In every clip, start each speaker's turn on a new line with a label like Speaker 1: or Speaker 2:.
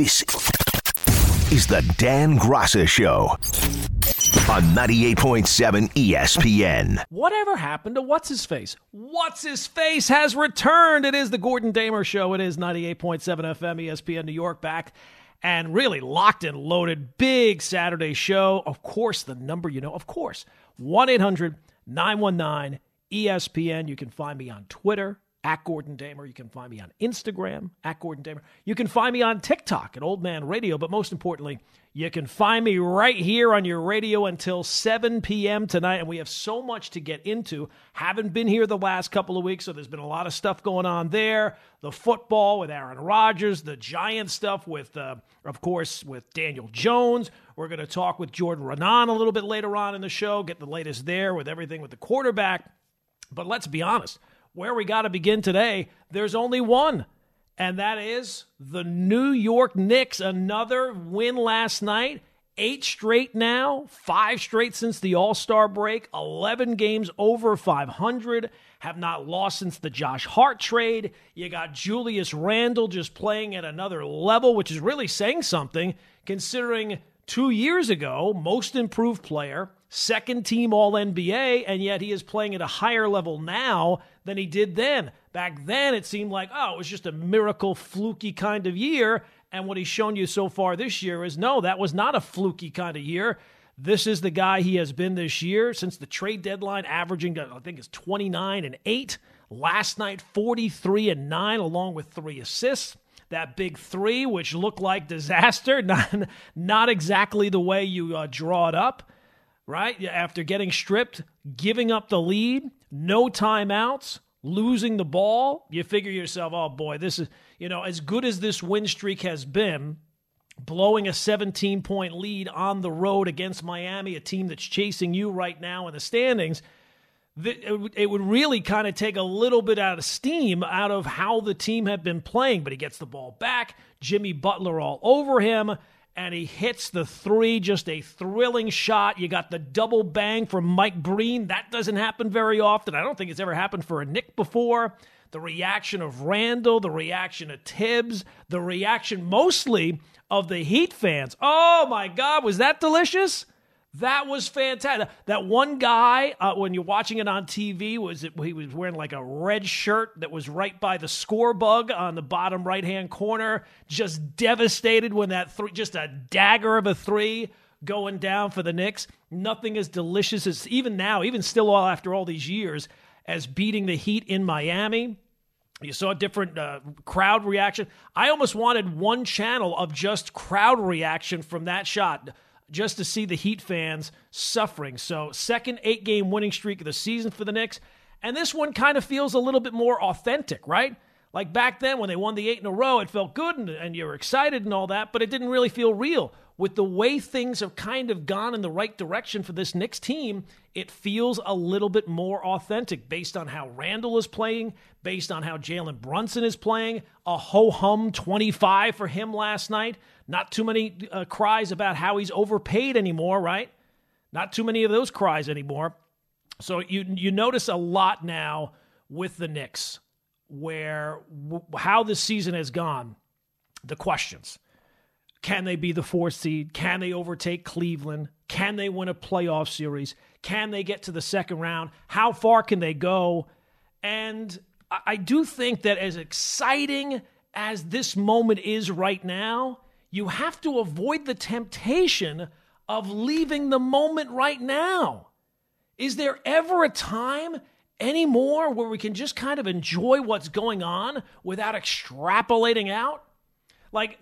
Speaker 1: This is the Dan Graca Show on 98.7 ESPN.
Speaker 2: Whatever happened to What's His Face? What's His Face has returned. It is the Gordon Damer Show. It is 98.7 FM ESPN New York back and really locked and loaded. Big Saturday show. Of course, the number you know, of course, 1 800 919 ESPN. You can find me on Twitter at Gordon Damer. You can find me on Instagram at Gordon Damer. You can find me on TikTok at Old Man Radio. But most importantly, you can find me right here on your radio until 7 p.m. tonight. And we have so much to get into. Haven't been here the last couple of weeks, so there's been a lot of stuff going on there. The football with Aaron Rodgers, the Giant stuff with, uh, of course, with Daniel Jones. We're going to talk with Jordan Raanan a little bit later on in the show, get the latest there with everything with the quarterback. But let's be honest where we got to begin today, there's only one, and that is the New York Knicks. Another win last night. Eight straight now, five straight since the All Star break, 11 games over 500, have not lost since the Josh Hart trade. You got Julius Randle just playing at another level, which is really saying something considering two years ago, most improved player, second team All NBA, and yet he is playing at a higher level now than he did then. Back then, it seemed like, oh, it was just a miracle, fluky kind of year. And what he's shown you so far this year is no, that was not a fluky kind of year. This is the guy he has been this year since the trade deadline, averaging, I think it's 29 and 8. Last night, 43 and 9, along with three assists. That big three, which looked like disaster, not, not exactly the way you uh, draw it up, right? After getting stripped, giving up the lead, no timeouts, losing the ball, you figure yourself, oh boy, this is, you know, as good as this win streak has been, blowing a 17 point lead on the road against Miami, a team that's chasing you right now in the standings. It would really kind of take a little bit out of steam out of how the team had been playing, but he gets the ball back. Jimmy Butler all over him and he hits the three, just a thrilling shot. You got the double bang from Mike Breen. That doesn't happen very often. I don't think it's ever happened for a Knick before. The reaction of Randle, the reaction of Thibs, the reaction mostly of the Heat fans. Oh my God, was that delicious? That was fantastic. That one guy, uh, when you're watching it on TV, was it, he was wearing like a red shirt that was right by the score bug on the bottom right hand corner, just devastated when that three, just a dagger of a three going down for the Knicks. Nothing as delicious as even now, even still all after all these years, as beating the Heat in Miami. You saw a different uh, crowd reaction. I almost wanted one channel of just crowd reaction from that shot just to see the Heat fans suffering. So, second eight game winning streak of the season for the Knicks. And this one kind of feels a little bit more authentic, right? Like back then when they won the eight in a row, it felt good and, and you were excited and all that, but it didn't really feel real with the way things have kind of gone in the right direction for this Knicks team, it feels a little bit more authentic based on how Randle is playing, based on how Jalen Brunson is playing. A ho hum 25 for him last night. Not too many uh, cries about how he's overpaid anymore, right? Not too many of those cries anymore. So you you notice a lot now with the Knicks where w- how this season has gone, the questions can they be the fourth seed? Can they overtake Cleveland? Can they win a playoff series? Can they get to the second round? How far can they go? And I do think that as exciting as this moment is right now, you have to avoid the temptation of leaving the moment right now. Is there ever a time anymore where we can just kind of enjoy what's going on without extrapolating out? Like,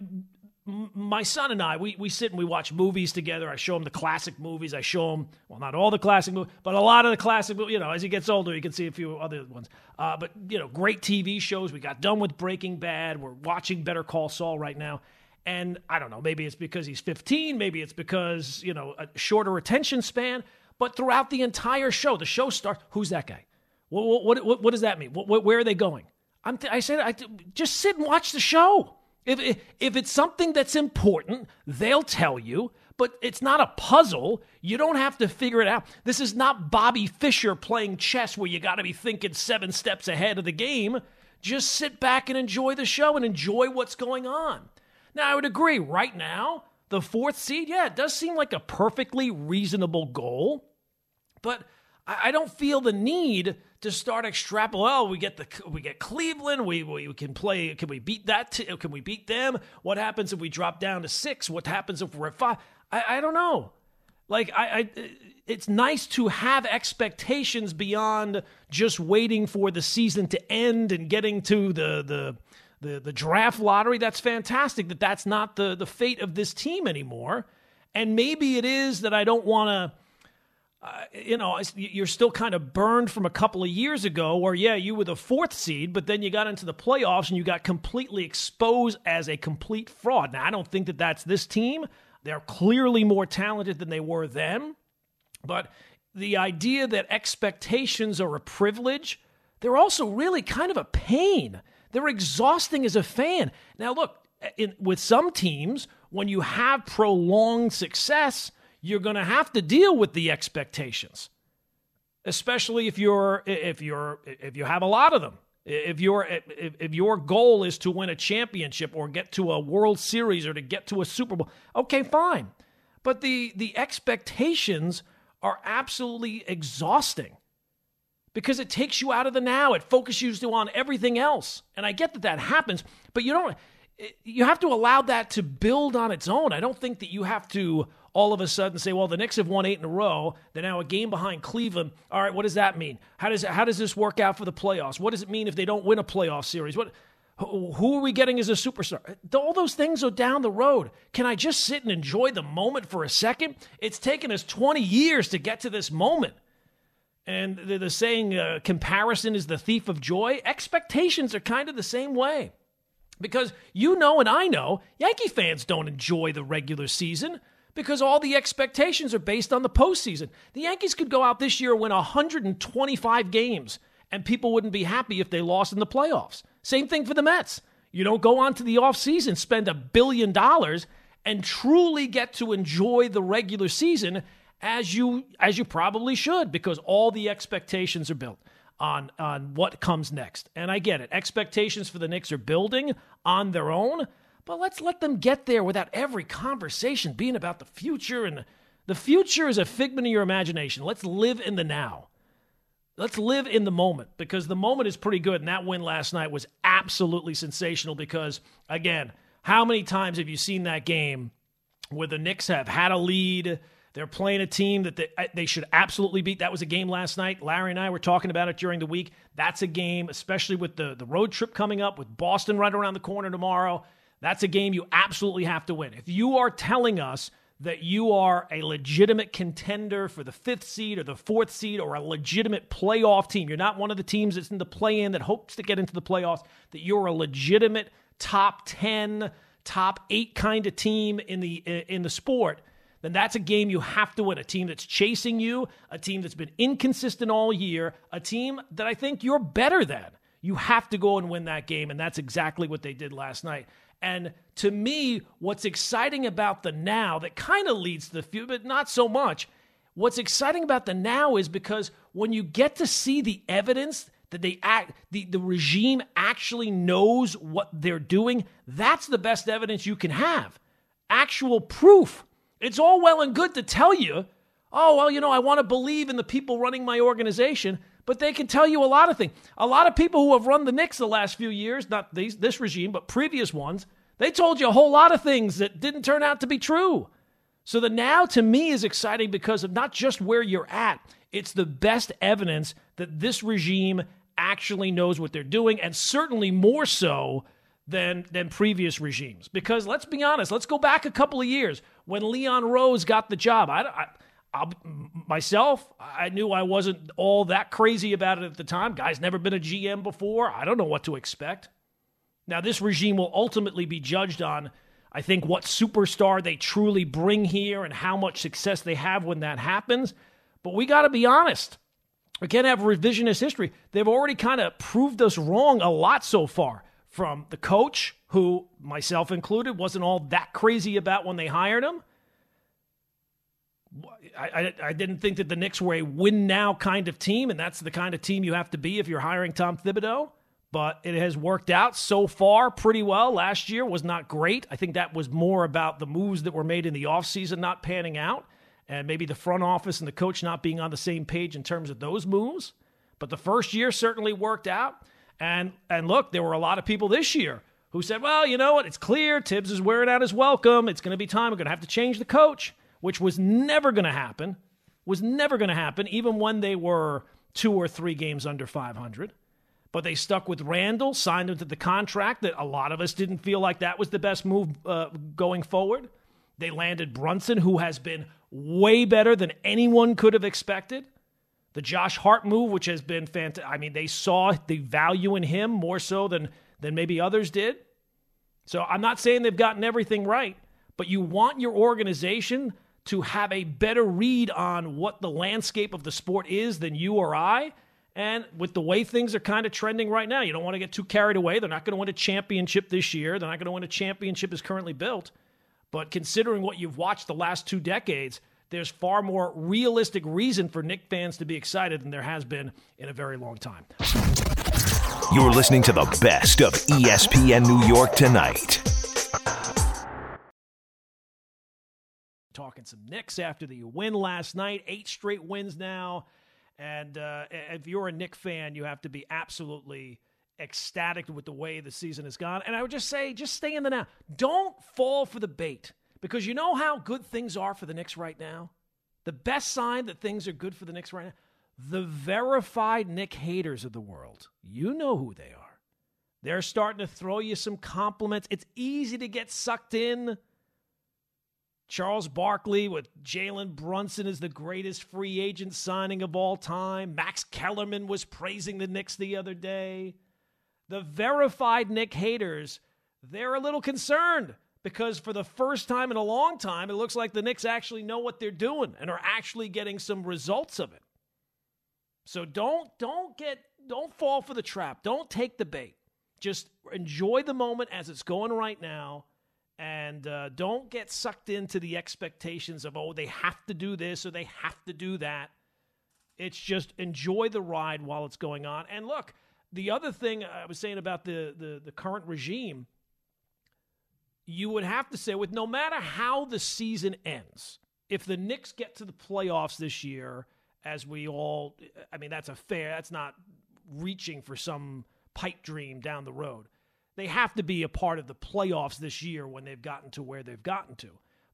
Speaker 2: my son and I, we, we sit and we watch movies together. I show him the classic movies. I show him, well, not all the classic movies, but a lot of the classic movies. You know, as he gets older, you can see a few other ones. Uh, but, you know, great TV shows. We got done with Breaking Bad. We're watching Better Call Saul right now. And I don't know, maybe it's because he's 15. Maybe it's because, you know, a shorter attention span. But throughout the entire show, the show starts, who's that guy? What, what, what, what does that mean? What, where are they going? I'm th- I said, I th- just sit and watch the show. If, if it's something that's important, they'll tell you, but it's not a puzzle. You don't have to figure it out. This is not Bobby Fischer playing chess where you got to be thinking seven steps ahead of the game. Just sit back and enjoy the show and enjoy what's going on. Now, I would agree, right now, the fourth seed, yeah, it does seem like a perfectly reasonable goal, but I don't feel the need to start extrapolating. Well, we get the we get Cleveland. We we can play. Can we beat that? T- can we beat them? What happens if we drop down to six? What happens if we're at five? I, I don't know. Like I, I, it's nice to have expectations beyond just waiting for the season to end and getting to the the the, the draft lottery. That's fantastic. That that's not the the fate of this team anymore. And maybe it is that I don't want to uh, you know, you're still kind of burned from a couple of years ago where, yeah, you were the fourth seed, but then you got into the playoffs and you got completely exposed as a complete fraud. Now, I don't think that that's this team. They're clearly more talented than they were then. But the idea that expectations are a privilege, they're also really kind of a pain. They're exhausting as a fan. Now, look, in, with some teams, when you have prolonged success, you're going to have to deal with the expectations especially if you're if you're if you have a lot of them. If your if, if your goal is to win a championship or get to a world series or to get to a super bowl okay fine. But the the expectations are absolutely exhausting because it takes you out of the now it focuses you on everything else and i get that that happens but you don't you have to allow that to build on its own i don't think that you have to all of a sudden say, well, the Knicks have won eight in a row. They're now a game behind Cleveland. All right, what does that mean? How does how does this work out for the playoffs? What does it mean if they don't win a playoff series? What who are we getting as a superstar? All those things are down the road. Can I just sit and enjoy the moment for a second? It's taken us 20 years to get to this moment. And the, the saying, uh, comparison is the thief of joy. Expectations are kind of the same way. Because you know and I know, Yankee fans don't enjoy the regular season because all the expectations are based on the postseason. The Yankees could go out this year and win 125 games, and people wouldn't be happy if they lost in the playoffs. Same thing for the Mets. You don't go on to the offseason, spend a billion dollars, and truly get to enjoy the regular season as you as you probably should, because all the expectations are built on on what comes next. And I get it. Expectations for the Knicks are building on their own, but let's let them get there without every conversation being about the future. And the future is a figment of your imagination. Let's live in the now. Let's live in the moment because the moment is pretty good. And that win last night was absolutely sensational because, again, how many times have you seen that game where the Knicks have had a lead? They're playing a team that they, they should absolutely beat. That was a game last night. Larry and I were talking about it during the week. That's a game, especially with the, the road trip coming up, with Boston right around the corner tomorrow. That's a game you absolutely have to win. If you are telling us that you are a legitimate contender for the fifth seed or the fourth seed or a legitimate playoff team, you're not one of the teams that's in the play in that hopes to get into the playoffs, that you're a legitimate top 10, top 8 kind of team in the in the sport, then that's a game you have to win. A team that's chasing you, a team that's been inconsistent all year, a team that I think you're better than. You have to go and win that game, and that's exactly what they did last night. And to me, what's exciting about the now that kind of leads to the future, but not so much. What's exciting about the now is because when you get to see the evidence that they act, the, the regime actually knows what they're doing, that's the best evidence you can have. Actual proof. It's all well and good to tell you, oh, well, you know, I want to believe in the people running my organization, but they can tell you a lot of things. A lot of people who have run the Knicks the last few years, not these, this regime, but previous ones, they told you a whole lot of things that didn't turn out to be true. So the now to me is exciting because of not just where you're at, it's the best evidence that this regime actually knows what they're doing, and certainly more so than than previous regimes. Because let's be honest, let's go back a couple of years when Leon Rose got the job. I, I I'll, myself, I knew I wasn't all that crazy about it at the time. Guy's never been a GM before. I don't know what to expect. Now, this regime will ultimately be judged on, I think, what superstar they truly bring here and how much success they have when that happens. But we got to be honest. We can't have revisionist history. They've already kind of proved us wrong a lot so far. From the coach, who, myself included, wasn't all that crazy about when they hired him, I, I, I, didn't think that the Knicks were a win now kind of team, and that's the kind of team you have to be if you're hiring Tom Thibodeau. but it has worked out so far pretty well. Last year was not great. I think that was more about the moves that were made in the offseason not panning out and maybe the front office and the coach not being on the same page in terms of those moves. But the first year certainly worked out. And and look, there were a lot of people this year who said, "Well, you know what? It's clear Thibs is wearing out his welcome. It's going to be time. We're going to have to change the coach," which was never going to happen. Was never going to happen, even when they were two or three games under 500. But they stuck with Randle, signed him to the contract that a lot of us didn't feel like that was the best move uh, going forward. They landed Brunson, who has been way better than anyone could have expected. The Josh Hart move, which has been fantastic. I mean, they saw the value in him more so than, than maybe others did. So I'm not saying they've gotten everything right, but you want your organization to have a better read on what the landscape of the sport is than you or I. And with the way things are kind of trending right now, you don't want to get too carried away. They're not going to win a championship this year. They're not going to win a championship as currently built. But considering what you've watched the last two decades, there's far more realistic reason for Knick fans to be excited than there has been in a very long time.
Speaker 1: You're listening to the best of ESPN New York tonight.
Speaker 2: Talking some Knicks after the win last night, eight straight wins now. And uh, if you're a Knick fan, you have to be absolutely ecstatic with the way the season has gone. And I would just say, just stay in the now. Don't fall for the bait because you know how good things are for the Knicks right now? The best sign that things are good for the Knicks right now? The verified Knick haters of the world. You know who they are. They're starting to throw you some compliments. It's easy to get sucked in. Charles Barkley with Jalen Brunson is the greatest free agent signing of all time. Max Kellerman was praising the Knicks the other day the verified Knick haters, they're a little concerned because for the first time in a long time, it looks like the Knicks actually know what they're doing and are actually getting some results of it. So don't don't get don't fall for the trap. Don't take the bait. Just enjoy the moment as it's going right now, and uh, don't get sucked into the expectations of oh they have to do this or they have to do that. It's just enjoy the ride while it's going on. And look, the other thing I was saying about the, the, the current regime, you would have to say, with no matter how the season ends, if the Knicks get to the playoffs this year, as we all, I mean, that's a fair, that's not reaching for some pipe dream down the road. They have to be a part of the playoffs this year when they've gotten to where they've gotten to.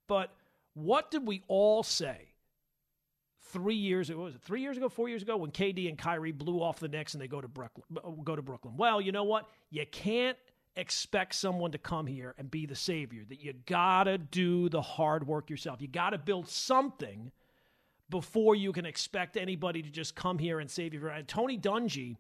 Speaker 2: But what did we all say three years ago, was it three years ago, four years ago, when KD and Kyrie blew off the Knicks and they go to Brooklyn, go to Brooklyn. Well, you know what? You can't expect someone to come here and be the savior. That you gotta do the hard work yourself. You gotta build something before you can expect anybody to just come here and save you. And Tony Dungy,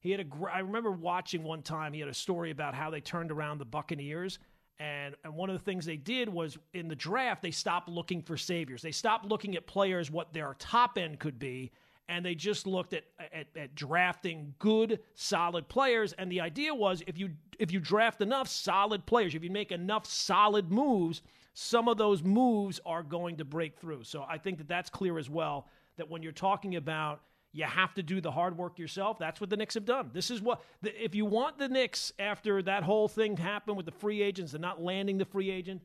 Speaker 2: he had a. I remember watching one time. He had a story about how they turned around the Buccaneers and, and one of the things they did was in the draft, they stopped looking for saviors. They stopped looking at players what their top end could be, and they just looked at, at, at drafting good, solid players. And the idea was if you if you draft enough solid players, if you make enough solid moves, some of those moves are going to break through. So I think that that's clear as well. That when you're talking about you have to do the hard work yourself. That's what the Knicks have done. This is what, if you want the Knicks after that whole thing happened with the free agents and not landing the free agent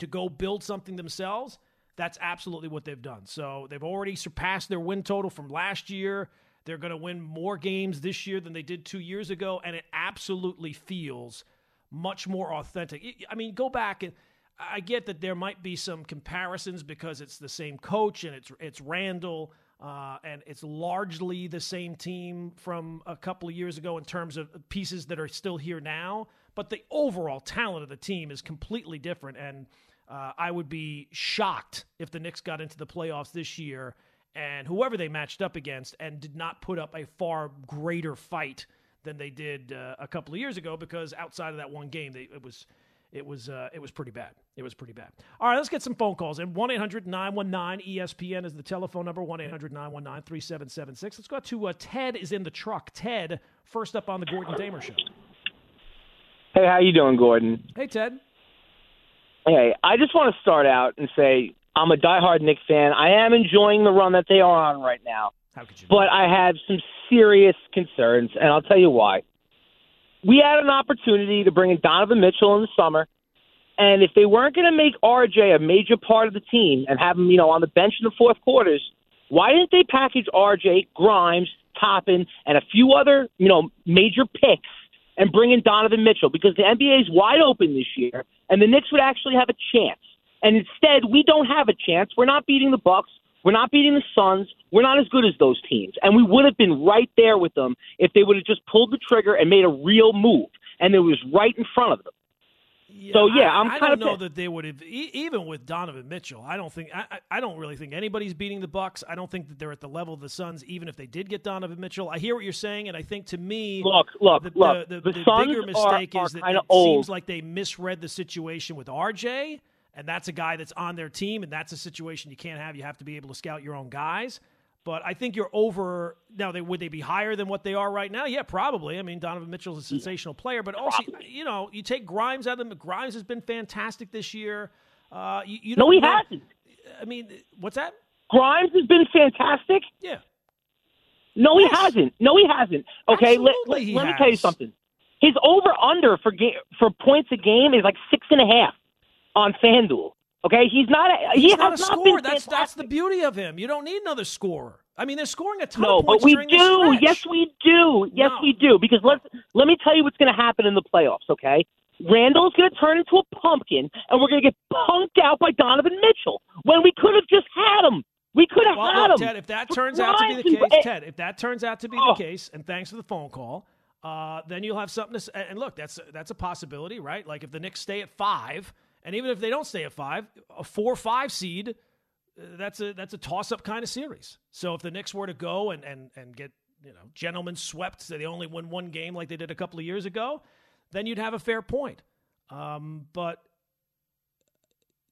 Speaker 2: to go build something themselves, that's absolutely what they've done. So they've already surpassed their win total from last year. They're going to win more games this year than they did two years ago, and it absolutely feels much more authentic. I mean, go back and I get that there might be some comparisons because it's the same coach and it's it's Randle uh, and it's largely the same team from a couple of years ago in terms of pieces that are still here now. But the overall talent of the team is completely different. And uh, I would be shocked if the Knicks got into the playoffs this year and whoever they matched up against and did not put up a far greater fight than they did uh, a couple of years ago because outside of that one game, they, it was it was uh, it was pretty bad. It was pretty bad. All right, let's get some phone calls. And 1 800 919 ESPN is the telephone number 1 800 919 3776. Let's go to uh, Ted is in the truck. Ted, first up on the Gordon Damer show.
Speaker 3: Hey, how you doing, Gordon?
Speaker 2: Hey, Ted.
Speaker 3: Hey, I just want to start out and say I'm a diehard Knicks fan. I am enjoying the run that they are on right now.
Speaker 2: How could you?
Speaker 3: But I have some serious concerns, and I'll tell you why. we had an opportunity to bring in Donovan Mitchell in the summer. And if they weren't going to make RJ a major part of the team and have him, you know, on the bench in the fourth quarters, why didn't they package RJ, Grimes, Toppin, and a few other, you know, major picks and bring in Donovan Mitchell? Because the NBA is wide open this year, and the Knicks would actually have a chance. And instead, we don't have a chance. We're not beating the Bucks. We're not beating the Suns. We're not as good as those teams. And we would have been right there with them if they would have just pulled the trigger and made a real move. And it was right in front of them.
Speaker 2: Yeah,
Speaker 3: so yeah, I'm
Speaker 2: I, I don't
Speaker 3: of
Speaker 2: know that they would have e- even with Donovan Mitchell. I don't think I, I I don't really think anybody's beating the Bucks. I don't think that they're at the level of the Suns, even if they did get Donovan Mitchell. I hear what you're saying, and I think to me,
Speaker 3: Look, look,
Speaker 2: the,
Speaker 3: look.
Speaker 2: the, the,
Speaker 3: The
Speaker 2: the bigger mistake
Speaker 3: are
Speaker 2: is that it
Speaker 3: old.
Speaker 2: seems like they misread the situation with RJ, and that's a guy that's on their team, and that's a situation you can't have. You have to be able to scout your own guys. But I think you're over now. They would they be higher than what they are right now? Yeah, probably. I mean, Donovan Mitchell's a sensational player, but also you know you take Grimes out of them. Grimes has been fantastic this year. Uh, you, you
Speaker 3: No, he hasn't.
Speaker 2: I mean, what's that?
Speaker 3: Grimes has been fantastic.
Speaker 2: Yeah,
Speaker 3: No, he hasn't. No, he hasn't. Okay, let, let,
Speaker 2: he
Speaker 3: let me tell you something. His over under for ga- for points a game is like six and a half on FanDuel. Okay, he's not. A, he
Speaker 2: he's
Speaker 3: has
Speaker 2: not a scorer.
Speaker 3: been
Speaker 2: That's that's the beauty of him. You don't need another scorer. I mean, they're scoring a ton
Speaker 3: No,
Speaker 2: of
Speaker 3: but we do. Yes, we do. Yes,
Speaker 2: No.
Speaker 3: we do. Because let's let me tell you what's going to happen in the playoffs. Okay, Randle's going to turn into a pumpkin, and we're going to get punked out by Donovan Mitchell when we could have just had him. We could have
Speaker 2: Well,
Speaker 3: had
Speaker 2: look,
Speaker 3: him.
Speaker 2: Ted, if that turns out to be the case,
Speaker 3: is-
Speaker 2: Ted, if that turns out to be
Speaker 3: Oh.
Speaker 2: the case, and thanks for the phone call, uh, then you'll have something to say. And look, that's that's a possibility, right? Like if the Knicks stay at five, and even if they don't stay at five, a four-five seed, uh, that's a that's a toss-up kind of series. So if the Knicks were to go and and and get you know gentlemen swept, so they only win one game like they did a couple of years ago, then you'd have a fair point. Um, but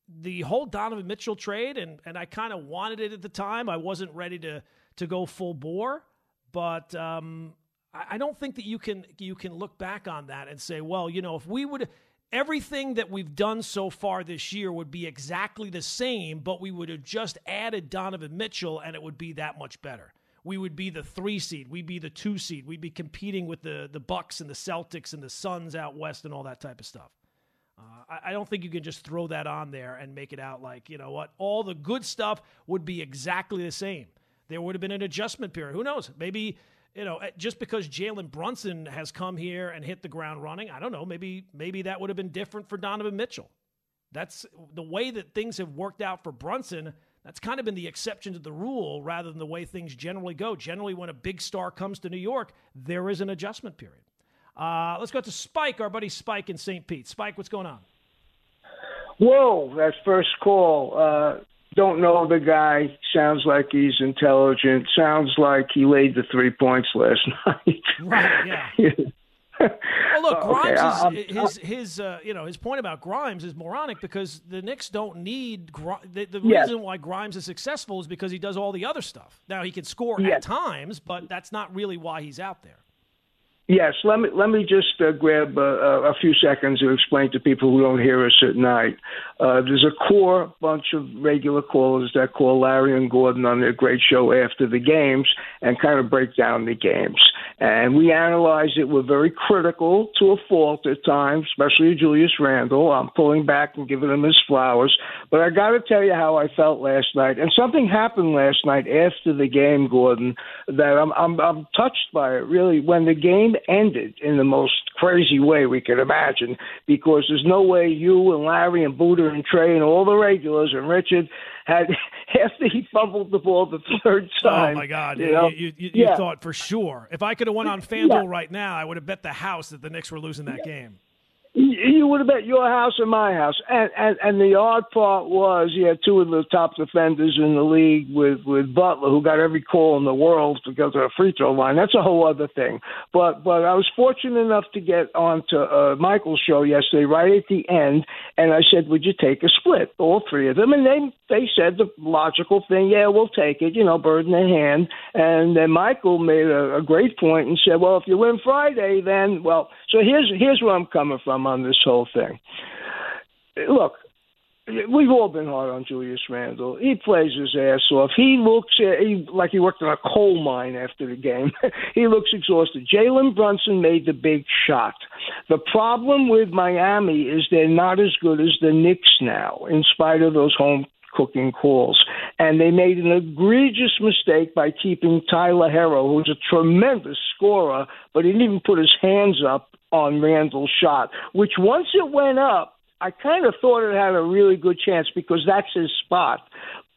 Speaker 2: the whole Donovan Mitchell trade, and and I kind of wanted it at the time. I wasn't ready to to go full bore, but um, I, I don't think that you can you can look back on that and say, well, you know, if we would. Everything that we've done so far this year would be exactly the same, but we would have just added Donovan Mitchell and it would be that much better. We would be the three seed, we'd be the two seed, we'd be competing with the the Bucks and the Celtics and the Suns out west and all that type of stuff. Uh, I, I don't think you can just throw that on there and make it out like, you know what, all the good stuff would be exactly the same. There would have been an adjustment period. Who knows? Maybe, you know, eh, just because Jalen Brunson has come here and hit the ground running, I don't know, maybe maybe that would have been different for Donovan Mitchell. That's the way that things have worked out for Brunson. That's kind of been the exception to the rule rather than the way things generally go. Generally, when a big star comes to New York, there is an adjustment period. Uh, let's go to Spike, our buddy Spike in St. Pete. Spike, what's going on?
Speaker 4: Whoa, that first call. Uh, don't know the guy. Sounds like he's intelligent. Sounds like he laid the three points last night.
Speaker 2: Right, yeah. Well, look,
Speaker 4: Okay,
Speaker 2: Grimes
Speaker 4: I'm-
Speaker 2: is his his uh, you know his point about Grimes is moronic because the Knicks don't need Gri- the, the
Speaker 4: Yes.
Speaker 2: reason why Grimes is successful is because he does all the other stuff. Now he can score at times, but that's not really why he's out there.
Speaker 4: Yes, let me let me just uh, grab uh, a few seconds to explain to people who don't hear us at night. Uh, there's a core bunch of regular callers that call Larry and Gordon on their great show after the games and kind of break down the games. And we analyze it. We're very critical to a fault at times, especially Julius Randle. I'm pulling back and giving him his flowers. But I got to tell you how I felt last night. And something happened last night after the game, Gordon, that I'm I'm, I'm touched by it. Really, when the game ended in the most crazy way we could imagine, because there's no way you and Larry and Buddha and Trey and all the regulars and Richard had after he fumbled the ball the third time.
Speaker 2: oh my God!
Speaker 4: you know?
Speaker 2: you, you, you
Speaker 4: Yeah.
Speaker 2: thought for sure if I could have went on FanDuel
Speaker 4: Yeah.
Speaker 2: right now, I would have bet the house that the Knicks were losing that game.
Speaker 4: You would have bet your house and my house. And, and and the odd part was you had two of the top defenders in the league with with Butler, who got every call in the world because of a free throw line. That's a whole other thing. But but I was fortunate enough to get onto uh, Michael's show yesterday, right at the end, and I said, "Would you take a split, all three of them?" And they they said the logical thing, "Yeah, we'll take it." You know, bird in the hand. And then Michael made a, a great point and said, "Well, if you win Friday, then well." So here's here's where I'm coming from on this whole thing. Look, we've all been hard on Julius Randle. He plays his ass off. He looks uh, he, like he worked in a coal mine after the game. he looks exhausted. Jalen Brunson made the big shot. The problem with Miami is they're not as good as the Knicks now, in spite of those home cooking calls. And they made an egregious mistake by keeping Tyler Herro, who's a tremendous scorer, but he didn't even put his hands up on Randle's shot, which once it went up, I kind of thought it had a really good chance because that's his spot.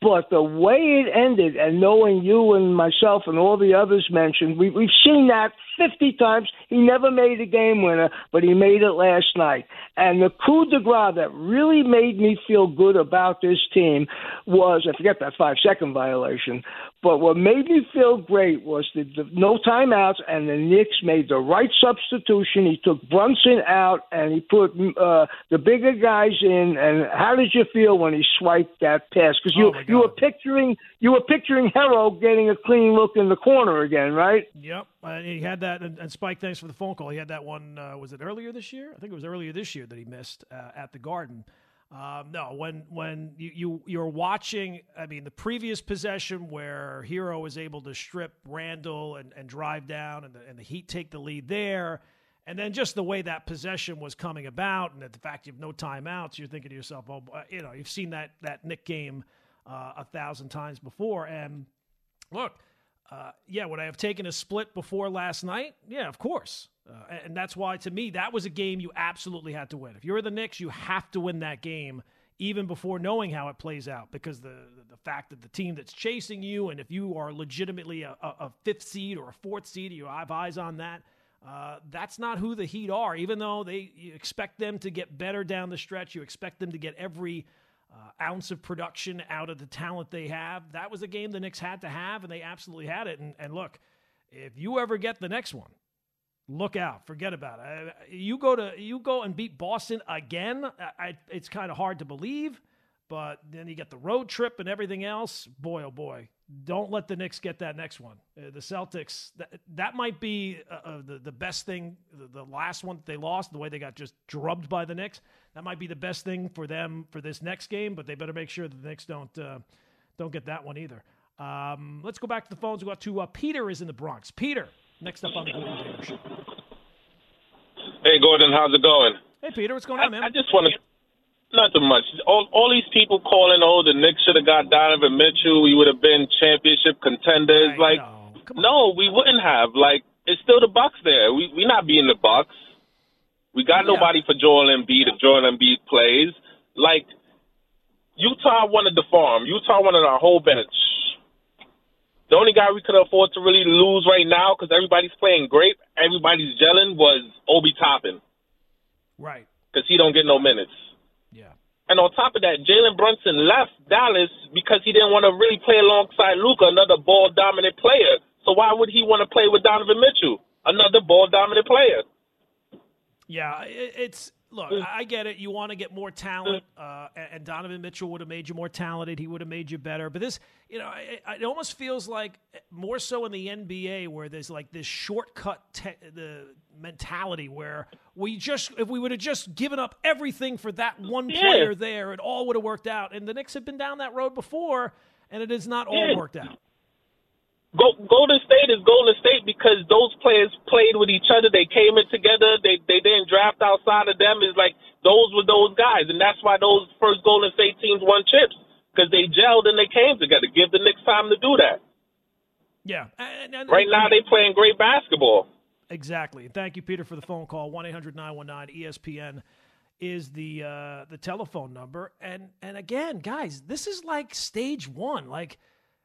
Speaker 4: But the way it ended, and knowing you and myself and all the others mentioned, we, we've seen that 50 times. He never made a game winner, but he made it last night. And the coup de grace that really made me feel good about this team was I forget that five second violation, but what made me feel great was the, the no timeouts, and the Knicks made the right substitution. He took Brunson out, and he put uh, the bigger guys in. And how did you feel when he swiped that pass? Because you
Speaker 2: Oh,
Speaker 4: you were picturing you were picturing Herro getting a clean look in the corner again, right?
Speaker 2: Yep, uh, he had that. And, and Spike, thanks for the phone call. He had that one. Uh, was it earlier this year? I think it was earlier this year that he missed uh, at the Garden. Um, no, when when you, you you're watching, I mean, the previous possession where Herro is able to strip Randle and, and drive down, and the, and the Heat take the lead there, and then just the way that possession was coming about, and the fact you have no timeouts, you're thinking to yourself, oh, uh, you know, you've seen that that Knick game uh, a thousand times before, and look, uh, yeah, would I have taken a split before last night? Yeah, of course. Uh, and- that's why, to me, that was a game you absolutely had to win. If you're the Knicks, you have to win that game even before knowing how it plays out because the, the fact that the team that's chasing you, and if you are legitimately a, a, fifth seed or a fourth seed, you have eyes on that. Uh, that's not who the Heat are. Even though they you expect them to get better down the stretch, you expect them to get every uh, ounce of production out of the talent they have. That was a game the Knicks had to have, and they absolutely had it. And, and look, if you ever get the next one, look out. Forget about it. You go to you go and beat Boston again. I, it's kind of hard to believe, but then you get the road trip and everything else. Boy, oh boy, don't let the Knicks get that next one. Uh, the Celtics that, that might be uh, uh, the the best thing. The, the last one that they lost, the way they got just drubbed by the Knicks, that might be the best thing for them for this next game. But they better make sure that the Knicks don't uh, don't get that one either. Um, let's go back to the phones. We got to Peter is in the Bronx. Peter, next up on the Gordon Damer Show.
Speaker 5: Hey, Gordon, how's it going?
Speaker 2: Hey, Peter, what's going
Speaker 5: I,
Speaker 2: on, man?
Speaker 5: I just want to. Nothing much. All, all these people calling, oh, the Knicks should have got Donovan Mitchell. We would have been championship contenders.
Speaker 2: I
Speaker 5: like. No, we wouldn't have. Like, it's still the Bucks there. We we not being the Bucks. We got
Speaker 2: Yeah.
Speaker 5: nobody for Joel Embiid if Joel Embiid plays. Like, Utah wanted the farm. Utah wanted our whole bench. The only guy we could afford to really lose right now because everybody's playing great, everybody's gelling, was Obi Toppin
Speaker 2: Right.
Speaker 5: because he don't get no minutes.
Speaker 2: Yeah.
Speaker 5: And on top of that, Jalen Brunson left Dallas because he didn't want to really play alongside Luka, another ball dominant player. So why would he want to play with Donovan Mitchell, another ball dominant player?
Speaker 2: Yeah, it's look. I get it. You want to get more talent, uh, and Donovan Mitchell would have made you more talented. He would have made you better. But this, you know, it, it almost feels like more so in the NBA where there's like this shortcut te- the mentality where we just if we would have just given up everything for that one
Speaker 5: Yeah.
Speaker 2: player there, it all would have worked out. And the Knicks have been down that road before, and it has not all
Speaker 5: Yeah.
Speaker 2: worked out.
Speaker 5: Go, Golden State is Golden State because those players played with each other. They came in together. They they didn't draft outside of them. It's like those were those guys, and that's why those first Golden State teams won chips because they gelled and they came together. Give the Knicks time to do that.
Speaker 2: Yeah, and, and,
Speaker 5: Right now, they're playing great basketball.
Speaker 2: Exactly. Thank you, Peter, for the phone call. One 919 ESPN is the uh, the telephone number. And and again, guys, this is like stage one. Like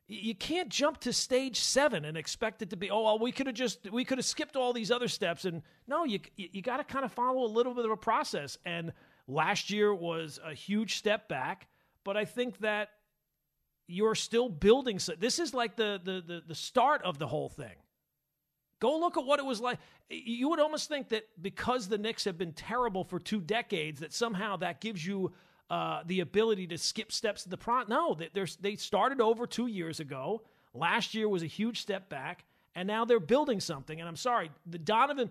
Speaker 2: you can't jump to stage seven and expect it to be. Oh, well, we could have just we could have skipped all these other steps. And no, you you, got to kind of follow a little bit of a process. And last year was a huge step back, but I think that you're still building. So this is like the the the, the start of the whole thing. Go look at what it was like. You would almost think that because the Knicks have been terrible for two decades, that somehow that gives you uh, the ability to skip steps to the pro. No, they- they started over two years ago. Last year was a huge step back, and now they're building something. And I'm sorry, the Donovan.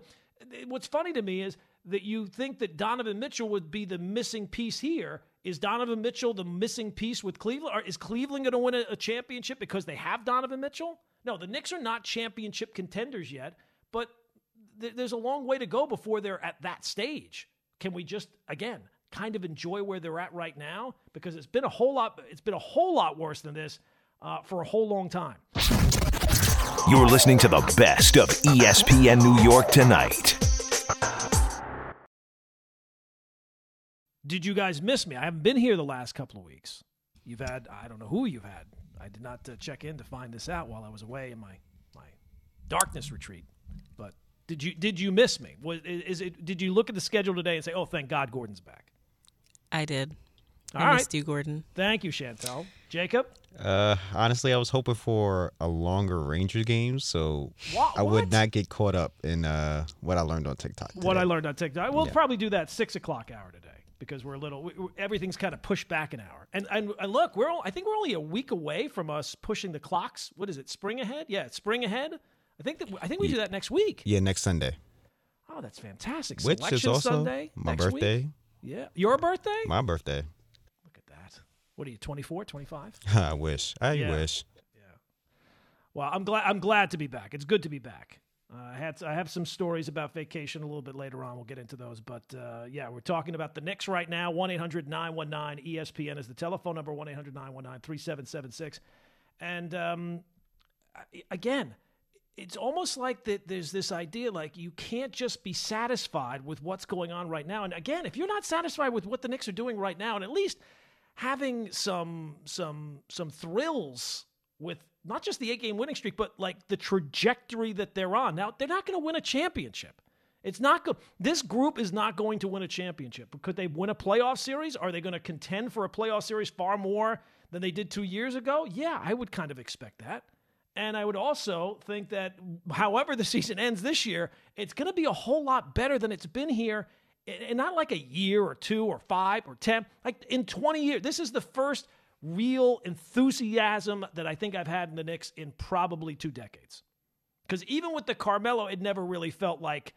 Speaker 2: What's funny to me is that you think that Donovan Mitchell would be the missing piece here. Is Donovan Mitchell the missing piece with Cleveland? Or is Cleveland going to win a, a championship because they have Donovan Mitchell? No, the Knicks are not championship contenders yet, but th- there's a long way to go before they're at that stage. Can we just again kind of enjoy where they're at right now because it's been a whole lot it's been a whole lot worse than this uh, for a whole long time.
Speaker 1: You're listening to the best of ESPN New York tonight.
Speaker 2: Did you guys miss me? I haven't been here the last couple of weeks. You've had I don't know who you've had. I did not uh, check in to find this out while I was away in my my darkness retreat. But did you did you miss me? Was is it? Did you look at the schedule today and say, "Oh, thank God, Gordon's back"?
Speaker 6: I did.
Speaker 2: All
Speaker 6: I
Speaker 2: right.
Speaker 6: missed you, Gordon.
Speaker 2: Thank you, Chantel. Jacob,
Speaker 7: Uh, honestly, I was hoping for a longer Rangers game, so
Speaker 2: Wha-
Speaker 7: I would not get caught up in uh, what I learned on TikTok.
Speaker 2: what. I learned on TikTok. We'll
Speaker 7: Yeah.
Speaker 2: probably do that six o'clock hour today because we're a little. We, we- everything's kind of pushed back an hour. And, and and look, we're all, I think we're only a week away from us pushing the clocks. What is it? Spring ahead? Yeah, spring ahead. I think that I think we do that next week.
Speaker 7: Yeah, next Sunday,
Speaker 2: Oh, that's fantastic.
Speaker 7: which
Speaker 2: Selection
Speaker 7: is also
Speaker 2: Sunday
Speaker 7: my
Speaker 2: birthday. week? Yeah, your birthday.
Speaker 7: My birthday.
Speaker 2: Look at that. What are you? 24, 25?
Speaker 7: I wish. I
Speaker 2: Yeah.
Speaker 7: wish. Yeah.
Speaker 2: Well, I'm glad. I'm glad to be back. It's good to be back. Uh, I had I have some stories about vacation a little bit later on. We'll get into those, but uh, yeah, we're talking about the Knicks right now. One 919 ESPN is the telephone number. One 800 919 3776 And um, again, it's almost like that. There's this idea like you can't just be satisfied with what's going on right now. And again, if you're not satisfied with what the Knicks are doing right now, and at least having some some some thrills with not just the eight game winning streak, but like the trajectory that they're on. Now they're not going to win a championship. It's not good. This group is not going to win a championship. Could they win a playoff series? Are they going to contend for a playoff series far more than they did two years ago? Yeah, I would kind of expect that. And I would also think that however the season ends this year, it's going to be a whole lot better than it's been here. And not like a year or two or five or 10, like in 20 years. This is the first real enthusiasm that I think I've had in the Knicks in probably two decades. Because even with the Carmelo, it never really felt like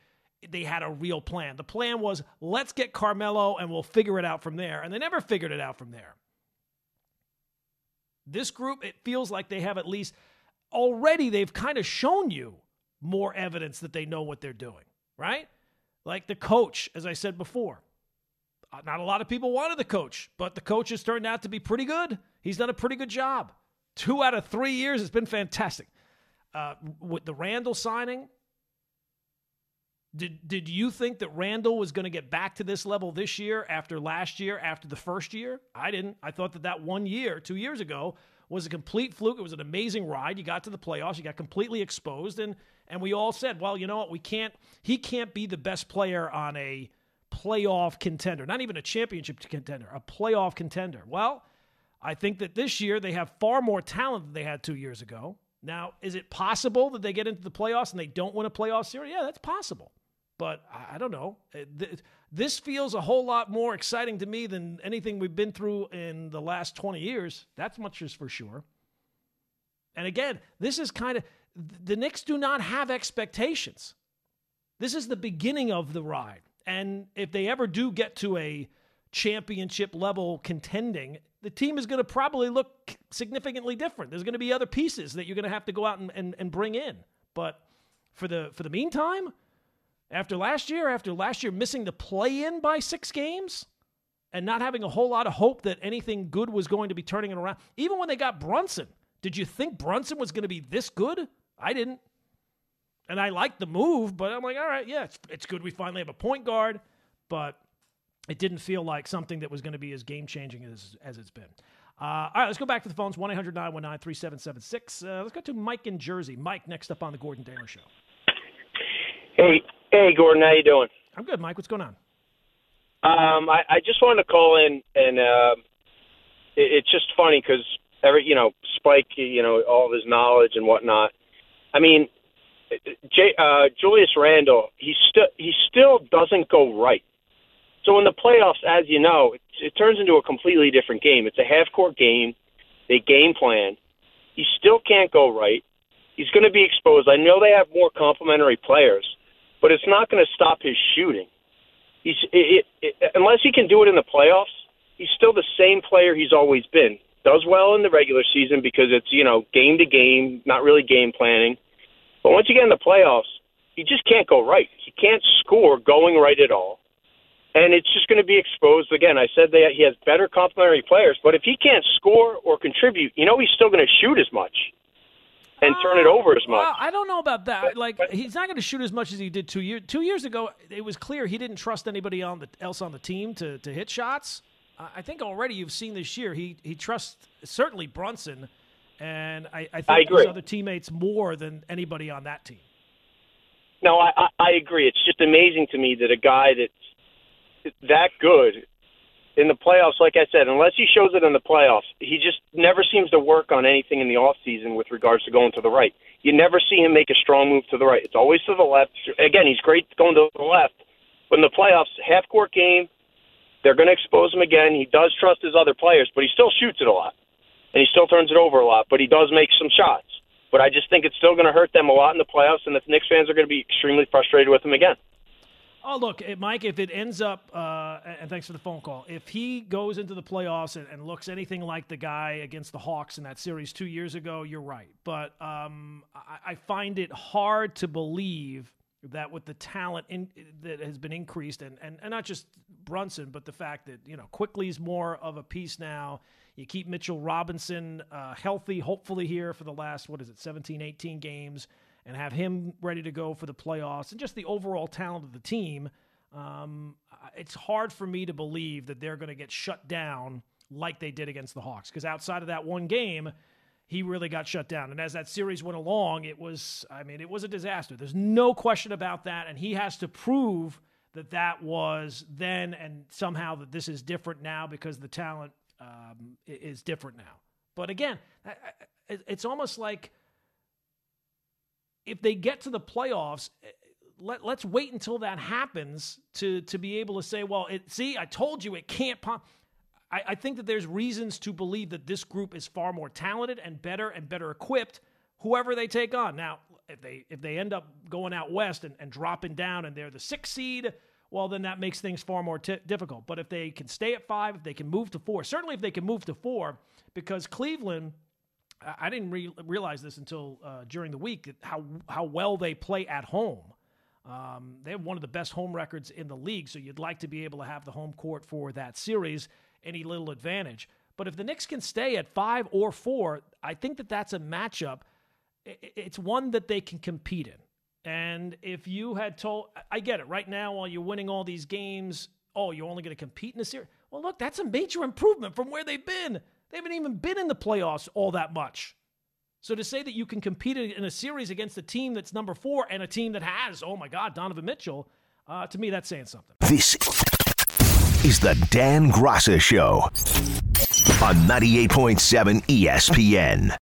Speaker 2: they had a real plan. The plan was let's get Carmelo and we'll figure it out from there. And they never figured it out from there. This group, it feels like they have at least already, they've kind of shown you more evidence that they know what they're doing, right? Like the coach, as I said before. Uh, Not a lot of people wanted the coach, but the coach has turned out to be pretty good. He's done a pretty good job. Two out of three years it's been fantastic. Uh, with the Randle signing, did did you think that Randle was going to get back to this level this year after last year, after the first year? I didn't. I thought that that one year, two years ago, was a complete fluke. It was an amazing ride. You got to the playoffs, you got completely exposed, and and we all said, well, you know what? We can't. He can't be the best player on a playoff contender, not even a championship contender, a playoff contender. Well, I think that this year they have far more talent than they had two years ago. Now, is it possible that they get into the playoffs and they don't win a playoff series? Yeah, that's possible. But I don't know. Uh, This feels a whole lot more exciting to me than anything we've been through in the last 20 years. That's much is for sure. And again, this is kind of the Knicks do not have expectations. This is the beginning of the ride. And if they ever do get to a championship level contending, the team is going to probably look significantly different. There's going to be other pieces that you're going to have to go out and, and, and bring in. But for the for the meantime, after last year, after last year missing the play in by six games and not having a whole lot of hope that anything good was going to be turning it around, even when they got Brunson, did you think Brunson was going to be this good? I didn't. And I liked the move, but I'm like, all right, yeah, it's, it's good we finally have a point guard, but it didn't feel like something that was going to be as game changing as, as it's been. Uh, all right, let's go back to the phones 1 800 919 3776. Uh, Let's go to Mike in Jersey. Mike, next up on the Gordon Damer Show.
Speaker 8: Hey, hey, Gordon, how you doing?
Speaker 2: I'm good, Mike. What's going on?
Speaker 8: Um, I, I just wanted to call in, and uh, it, it's just funny because every, you know, Spike, you know, all of his knowledge and whatnot. I mean, J, uh, Julius Randle, he still he still doesn't go right. So in the playoffs, as you know, it, it turns into a completely different game. It's a half court game. They game plan. He still can't go right. He's going to be exposed. I know they have more complementary players, but it's not going to stop his shooting. He's it, it, unless he can do it in the playoffs, he's still the same player he's always been. Does well in the regular season because it's you know game to game, not really game planning. But once you get in the playoffs, he just can't go right. He can't score going right at all. And it's just going to be exposed again. I said that he has better complementary players, but if he can't score or contribute, you know he's still going to shoot as much and turn it over as much.
Speaker 2: Well, I don't know about that. Like he's not going to shoot as much as he did two years two years ago. It was clear he didn't trust anybody on the, else on the team to to hit shots. I think already you've seen this year he he trusts certainly Brunson, and I, I think
Speaker 8: I
Speaker 2: his other teammates more than anybody on that team.
Speaker 8: No, I, I I agree. It's just amazing to me that a guy that's that good in the playoffs, like I said, unless he shows it in the playoffs, he just never seems to work on anything in the off season with regards to going to the right. You never see him make a strong move to the right. It's always to the left. Again, he's great going to the left. But in the playoffs, half court game, they're going to expose him again. He does trust his other players, but he still shoots it a lot. And he still turns it over a lot, but he does make some shots. But I just think it's still going to hurt them a lot in the playoffs, and the Knicks fans are going to be extremely frustrated with him again.
Speaker 2: Oh, look, Mike, if it ends up, uh, and thanks for the phone call, if he goes into the playoffs and, and, looks anything like the guy against the Hawks in that series two years ago, you're right. But um, I, I, find it hard to believe that with the talent in, that has been increased, and, and, and not just Brunson, but the fact that, you know, Quickley's more of a piece now. You keep Mitchell Robinson uh, healthy, hopefully, here for the last, what is it, 17, 18 games and have him ready to go for the playoffs and just the overall talent of the team, um, it's hard for me to believe that they're going to get shut down like they did against the Hawks. Because outside of that one game, he really got shut down. And as that series went along, it was, I mean, it was a disaster. There's no question about that. And he has to prove that that was then and somehow that this is different now because the talent um, is different now. But again, it's almost like if they get to the playoffs, let, let's wait until that happens to to be able to say, well, it, see, I told you it can't pop. I, I think that there's reasons to believe that this group is far more talented and better and better equipped, whoever they take on. Now, if they if they end up going out west and, and dropping down and they're the sixth seed, well, then that makes things far more t- difficult. But if they can stay at five, if they can move to four, certainly if they can move to four, because Cleveland – I didn't re- realize this until uh, during the week how how well they play at home. Um, they have one of the best home records in the league, so you'd like to be able to have the home court for that series, any little advantage. But if the Knicks can stay at five or four, I think that that's a matchup. It's one that they can compete in. And if you had told, I get it, right now, while you're winning all these games, oh, you're only going to compete in a series. Well, look, that's a major improvement from where they've been. They haven't even been in the playoffs all that much. So to say that you can compete in a series against a team that's number four and a team that has, oh my God, Donovan Mitchell, uh, to me, that's saying something.
Speaker 1: This is the Dan Graca Show on 98.7 ESPN.